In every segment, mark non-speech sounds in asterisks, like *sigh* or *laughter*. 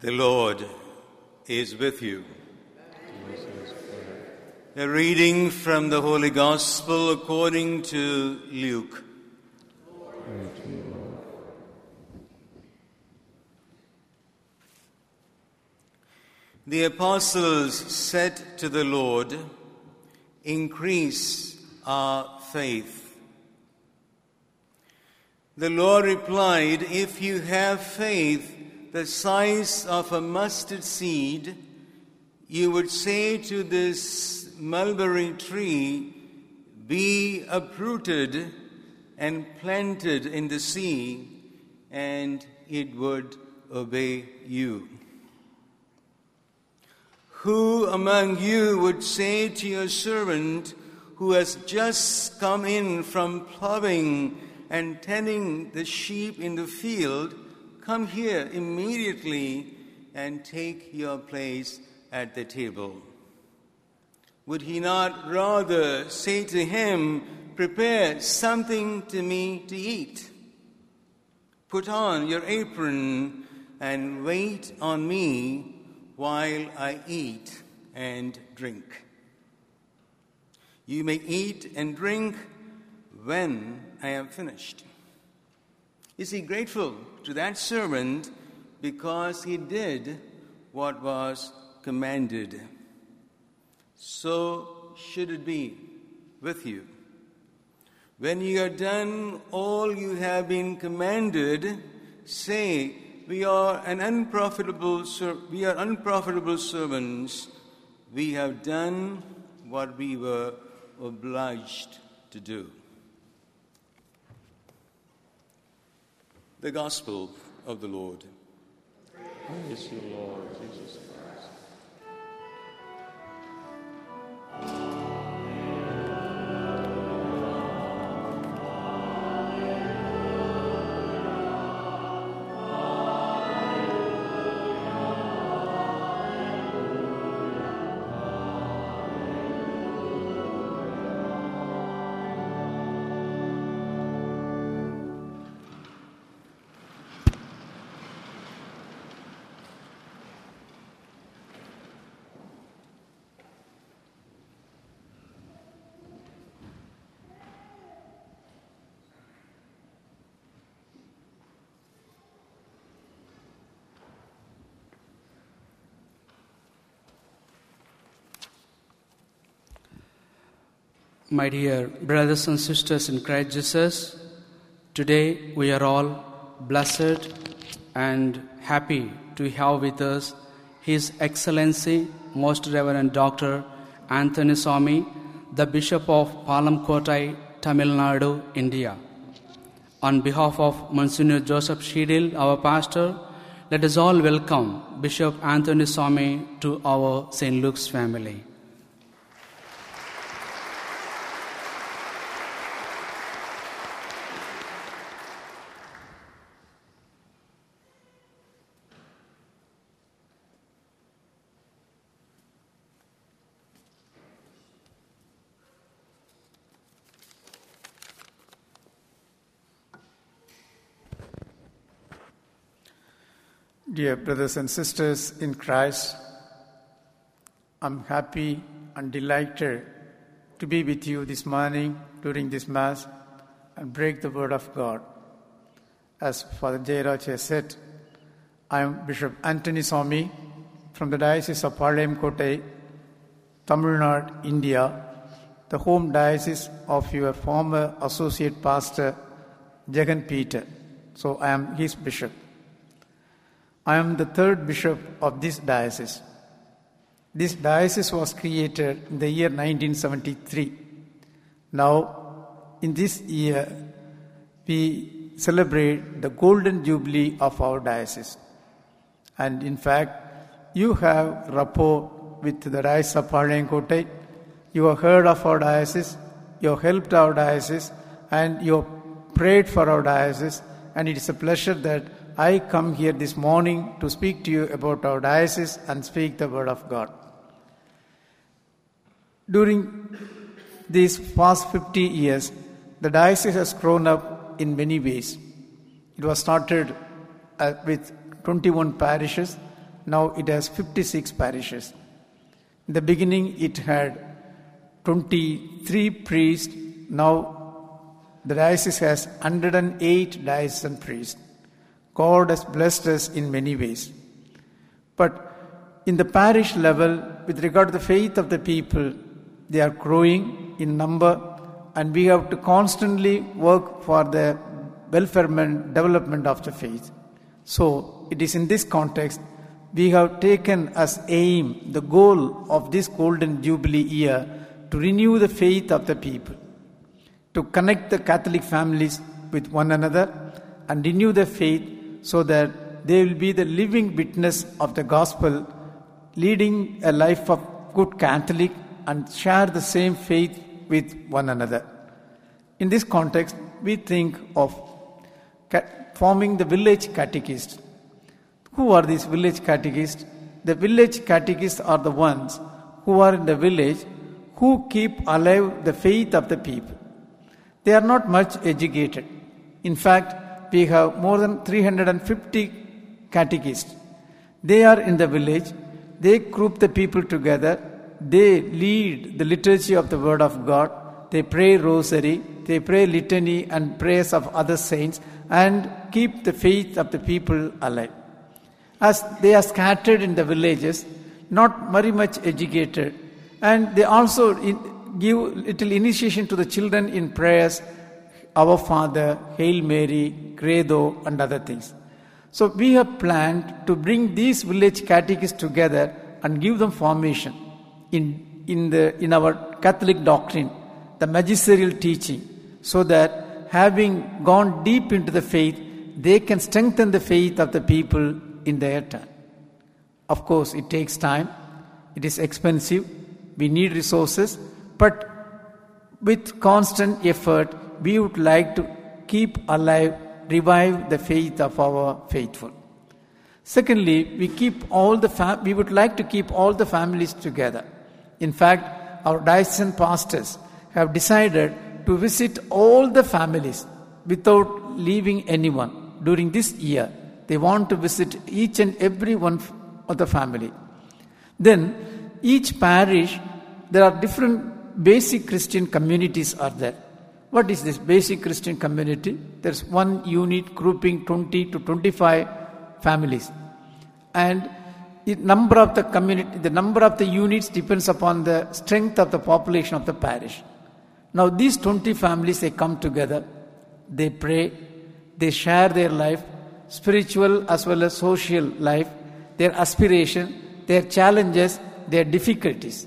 The Lord is with you. A reading from the Holy Gospel according to Luke. The apostles said to the Lord, Increase our faith. The Lord replied, If you have faith the size of a mustard seed, you would say to this mulberry tree, Be uprooted and planted in the sea, and it would obey you. Who among you would say to your servant who has just come in from plowing and tending the sheep in the field, Come here immediately and take your place at the table? Would he not rather say to him, Prepare something to me to eat? Put on your apron and wait on me while I eat and drink. You may eat and drink when I am finished. Is he grateful to that servant because he did what was commanded? So should it be with you. When you are done all you have been commanded, say, we are an unprofitable ser- we are unprofitable servants we have done what we were obliged to do the gospel of the lord. Praise you lord jesus christ My dear brothers and sisters in Christ Jesus, today we are all blessed and happy to have with us His Excellency, Most Reverend Dr. Anthony Swami, the Bishop of Palamkottai, Tamil Nadu, India. On behalf of Monsignor Joseph Shidil, our pastor, let us all welcome Bishop Anthony Swami to our St. Luke's family. Dear brothers and sisters in Christ, I'm happy and delighted to be with you this morning during this Mass and break the Word of God. As Father Jairaj has said, I am Bishop Anthony Swami from the Diocese of Palayamkottai, Tamil Nadu, India, the home diocese of your former associate pastor, Jagan Peter. So I am his bishop. I am the third bishop of this diocese. This diocese was created in the year 1973. Now, in this year, we celebrate the golden jubilee of our diocese. And in fact, you have rapport with the Diocese of Palayam You have heard of our diocese, you have helped our diocese, and you have prayed for our diocese. And it is a pleasure that I come here this morning to speak to you about our diocese and speak the word of God. During these past 50 years, the diocese has grown up in many ways. It was started uh, with 21 parishes Now it has 56 parishes. In the beginning, it had 23 priests. Now the diocese has 108 diocesan priests. God has blessed us in many ways. But in the parish level, with regard to the faith of the people, they are growing in number, and we have to constantly work for the welfarement, development of the faith. So, it is in this context we have taken as aim the goal of this golden jubilee year to renew the faith of the people, to connect the Catholic families with one another and renew the faith so that they will be the living witness of the gospel, leading a life of good Catholic and share the same faith with one another. In this context, we think of forming the village catechist. Who are these village catechists? The village catechists are the ones who are in the village who keep alive the faith of the people. They are not much educated. In fact, we have more than 350 catechists. They are in the village, they group the people together, they lead the liturgy of the Word of God, they pray rosary, they pray litany and prayers of other saints, and keep the faith of the people alive. As they are scattered in the villages, not very much educated, and they also give little initiation to the children in prayers, Our Father, Hail Mary, Credo, and other things. So we have planned to bring these village catechists together and give them formation in, in, the, in our Catholic doctrine, the magisterial teaching, so that having gone deep into the faith, they can strengthen the faith of the people in their turn. Of course, it takes time, it is expensive, we need resources, but with constant effort, we would like to keep alive, revive the faith of our faithful. Secondly, we keep all the we would like to keep all the families together. In fact, our diocesan pastors have decided to visit all the families without leaving anyone during this year. They want to visit each and every one of the family. Then, each parish, there are different basic Christian communities are there. What is this basic Christian community? There's one unit grouping 20 to 25 families. And the number of the community, the number of the units depends upon the strength of the population of the parish. Now these 20 families, they come together, they pray, they share their life, spiritual as well as social life, their aspiration, their challenges, their difficulties.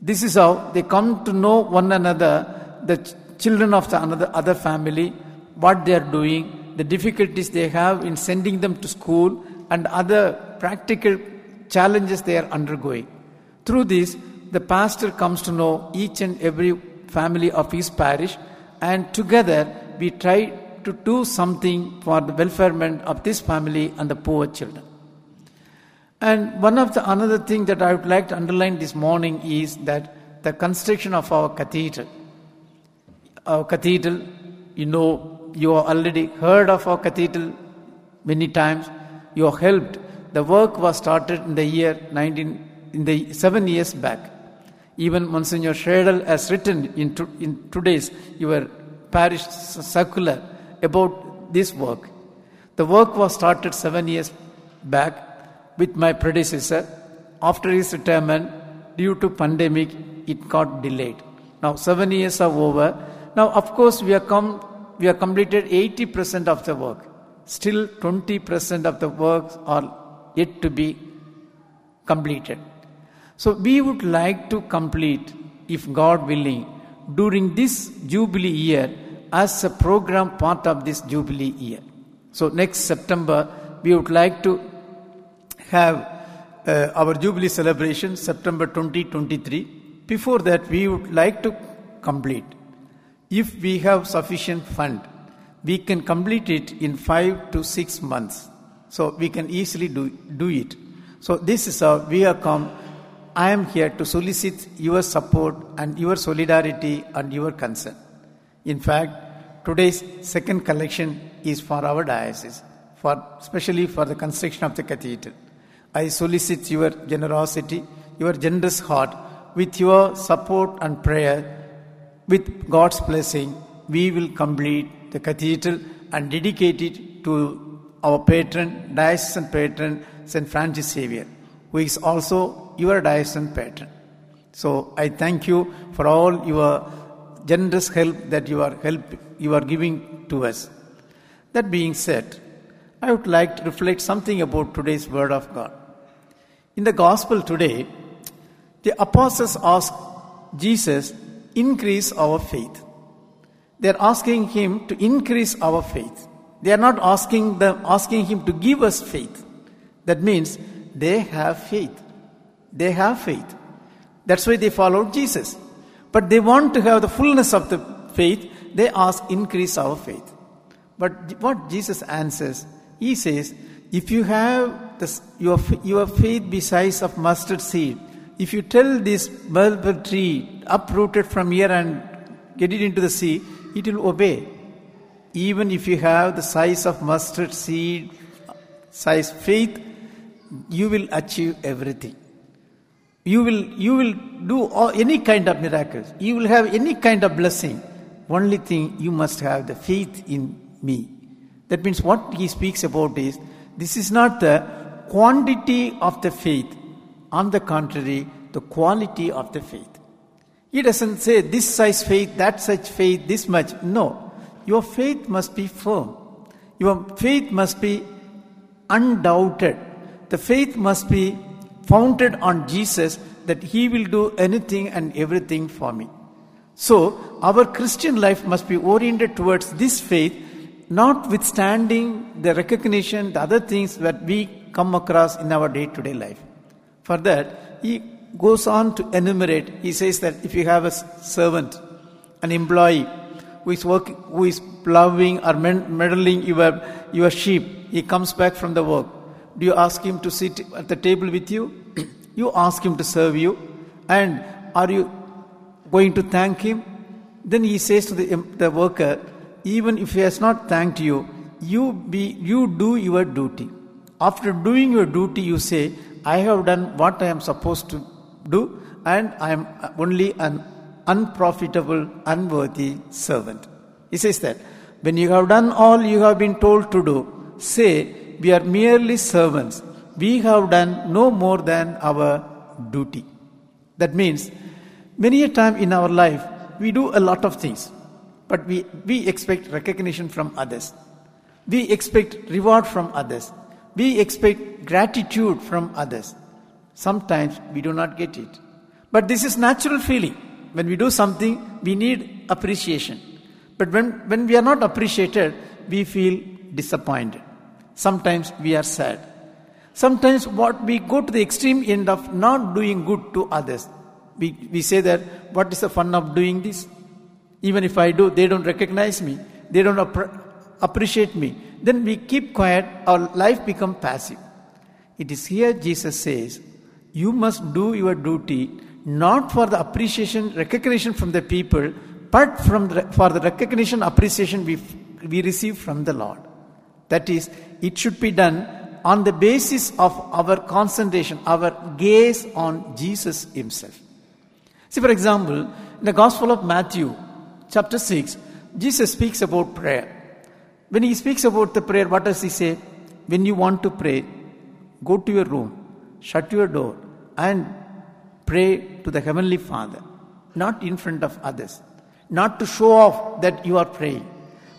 This is how they come to know one another, the children of the another other family, what they are doing, the difficulties they have in sending them to school, and other practical challenges they are undergoing. Through this, the pastor comes to know each and every family of his parish, and together we try to do something for the welfarement of this family and the poor children. And one of the another thing that I would like to underline this morning is that the construction of our cathedral. Our cathedral, you know, you have already heard of our cathedral many times. You have helped. The work was started in the year 19, in the seven years back. Even Monsignor Schradel has written in, to, in today's your parish circular about this work. The work was started seven years back with my predecessor. After his retirement, due to pandemic, it got delayed. Now seven years are over. Now, of course, we have come, we have completed 80% of the work. Still, 20% of the works are yet to be completed. So, we would like to complete, if God willing, during this Jubilee year as a program part of this Jubilee year. So, next September, we would like to have uh, our Jubilee celebration, September 2023. Before that, we would like to complete. If we have sufficient fund, we can complete it in five to six months. So we can easily do, do it. So this is how we have come. I am here to solicit your support and your solidarity and your concern. In fact, today's second collection is for our diocese, for especially for the construction of the cathedral. I solicit your generosity, your generous heart. With your support and prayer, with God's blessing, we will complete the cathedral and dedicate it to our patron, diocesan patron, St. Francis Xavier, who is also your diocesan patron. So I thank you for all your generous help that you are help you are giving to us. That being said, I would like to reflect something about today's word of God. In the gospel today, the apostles ask Jesus, increase our faith. They are asking him to increase our faith. They are not asking them asking him to give us faith. That means they have faith. They have faith. That's why they followed Jesus. But they want to have the fullness of the faith. They ask, increase our faith. But what Jesus answers, he says, if you have this, your, your faith be size of mustard seed, if you tell this mulberry tree uprooted from here and get it into the sea, it will obey. Even if you have the size of mustard seed, size faith, you will achieve everything. You will, you will do all, any kind of miracles. You will have any kind of blessing. Only thing, you must have the faith in me. That means what he speaks about is this is not the quantity of the faith. On the contrary, the quality of the faith. He doesn't say this size faith, that such faith, this much. No. Your faith must be firm. Your faith must be undoubted. The faith must be founded on Jesus that He will do anything and everything for me. So, our Christian life must be oriented towards this faith, notwithstanding the recognition, the other things that we come across in our day to day life. For that, he goes on to enumerate. He says that if you have a servant, an employee who is working, who is plowing or meddling your, your sheep, he comes back from the work. Do you ask him to sit at the table with you? *clears throat* you ask him to serve you. And are you going to thank him? Then he says to the, the worker, even if he has not thanked you, you be you do your duty. After doing your duty, you say, I have done what I am supposed to do, and I am only an unprofitable, unworthy servant. He says that when you have done all you have been told to do, say, We are merely servants. We have done no more than our duty. That means, many a time in our life, we do a lot of things, but we, we expect recognition from others. We expect reward from others. We expect gratitude from others. Sometimes we do not get it. But this is natural feeling. When we do something, we need appreciation. But when, when we are not appreciated, we feel disappointed. Sometimes we are sad. Sometimes what we go to the extreme end of not doing good to others. We, we say that what is the fun of doing this? Even if I do, they don't recognize me. They don't appre- appreciate me. Then we keep quiet, our life become passive. It is here Jesus says, you must do your duty not for the appreciation, recognition from the people, but from the, for the recognition, appreciation we, we receive from the Lord. That is, it should be done on the basis of our concentration, our gaze on Jesus Himself. See, for example, in the Gospel of Matthew, chapter 6, Jesus speaks about prayer. When He speaks about the prayer, what does He say? When you want to pray, go to your room, shut your door, and pray to the Heavenly Father, not in front of others, not to show off that you are praying.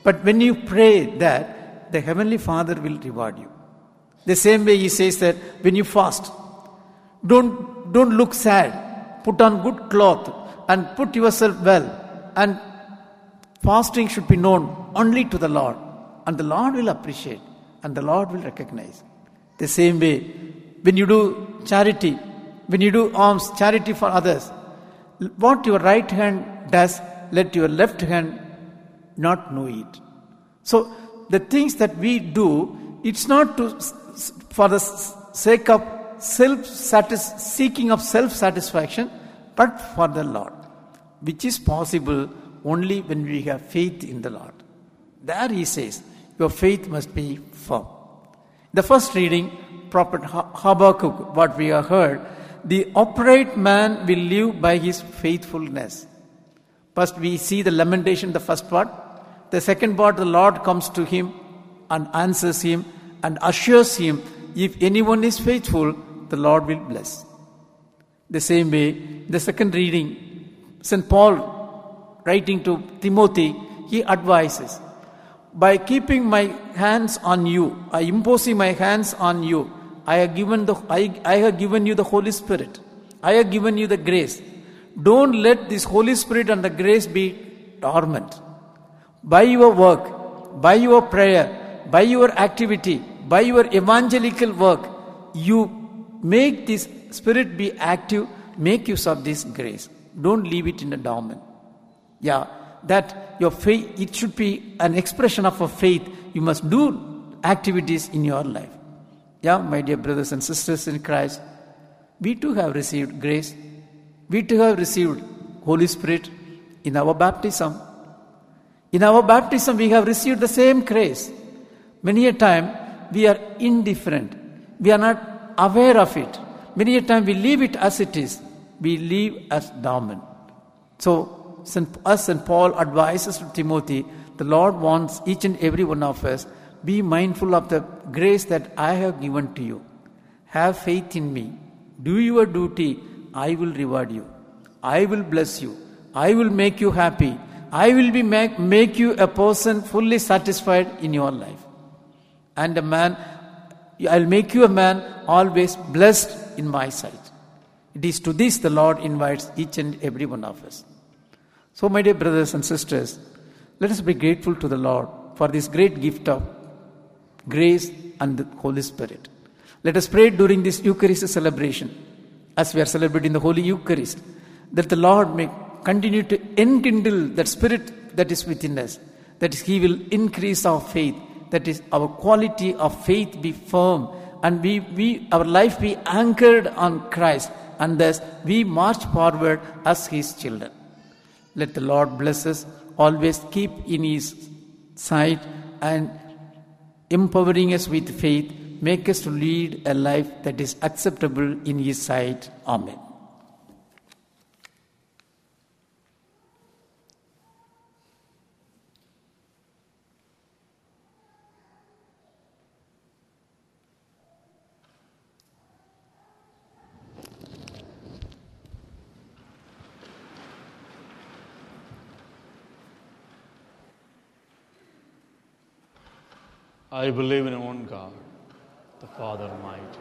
But when you pray that, the Heavenly Father will reward you. The same way He says that when you fast, don't, don't look sad, put on good cloth and put yourself well. And fasting should be known only to the Lord. And the Lord will appreciate and the Lord will recognize. The same way, when you do charity, when you do alms, charity for others, what your right hand does, let your left hand not know it. So, the things that we do, it's not to, for the sake of self seeking of self satisfaction, but for the Lord, which is possible only when we have faith in the Lord. There he says, Your faith must be firm. The first reading, prophet Ha- Habakkuk, what we have heard, the upright man will live by his faithfulness. First, we see the lamentation, the first part. The second part, the Lord comes to him and answers him and assures him if anyone is faithful, the Lord will bless. The same way, the second reading, St. Paul writing to Timothy, he advises by keeping my hands on you, I imposing my hands on you, I have given the I, I have given you the Holy Spirit. I have given you the grace. Don't let this Holy Spirit and the grace be dormant. By your work, by your prayer, by your activity, by your evangelical work, you make this spirit be active, make use of this grace. Don't leave it in the dormant. Yeah, that your faith, it should be an expression of a faith. You must do activities in your life. Yeah, my dear brothers and sisters in Christ, we too have received grace. We too have received Holy Spirit in our baptism. In our baptism, we have received the same grace. Many a time, we are indifferent. We are not aware of it. Many a time, we leave it as it is. We leave as dormant. So, St. us and Paul advises to Timothy, the Lord wants each and every one of us be mindful of the grace that I have given to you. Have faith in me. Do your duty. I will reward you. I will bless you. I will make you happy. I will be make, make you a person fully satisfied in your life. And a man, I'll make you a man always blessed in my sight. It is to this the Lord invites each and every one of us. So, my dear brothers and sisters, let us be grateful to the Lord for this great gift of grace and the Holy Spirit. Let us pray during this Eucharist celebration, as we are celebrating the Holy Eucharist, that the Lord may continue to enkindle that spirit that is within us, that He will increase our faith, that is, our quality of faith be firm, and we, we our life be anchored on Christ, and thus we march forward as His children. Let the Lord bless us, always keep in His sight and empowering us with faith, make us to lead a life that is acceptable in His sight. Amen. I believe in one God, the Father Almighty,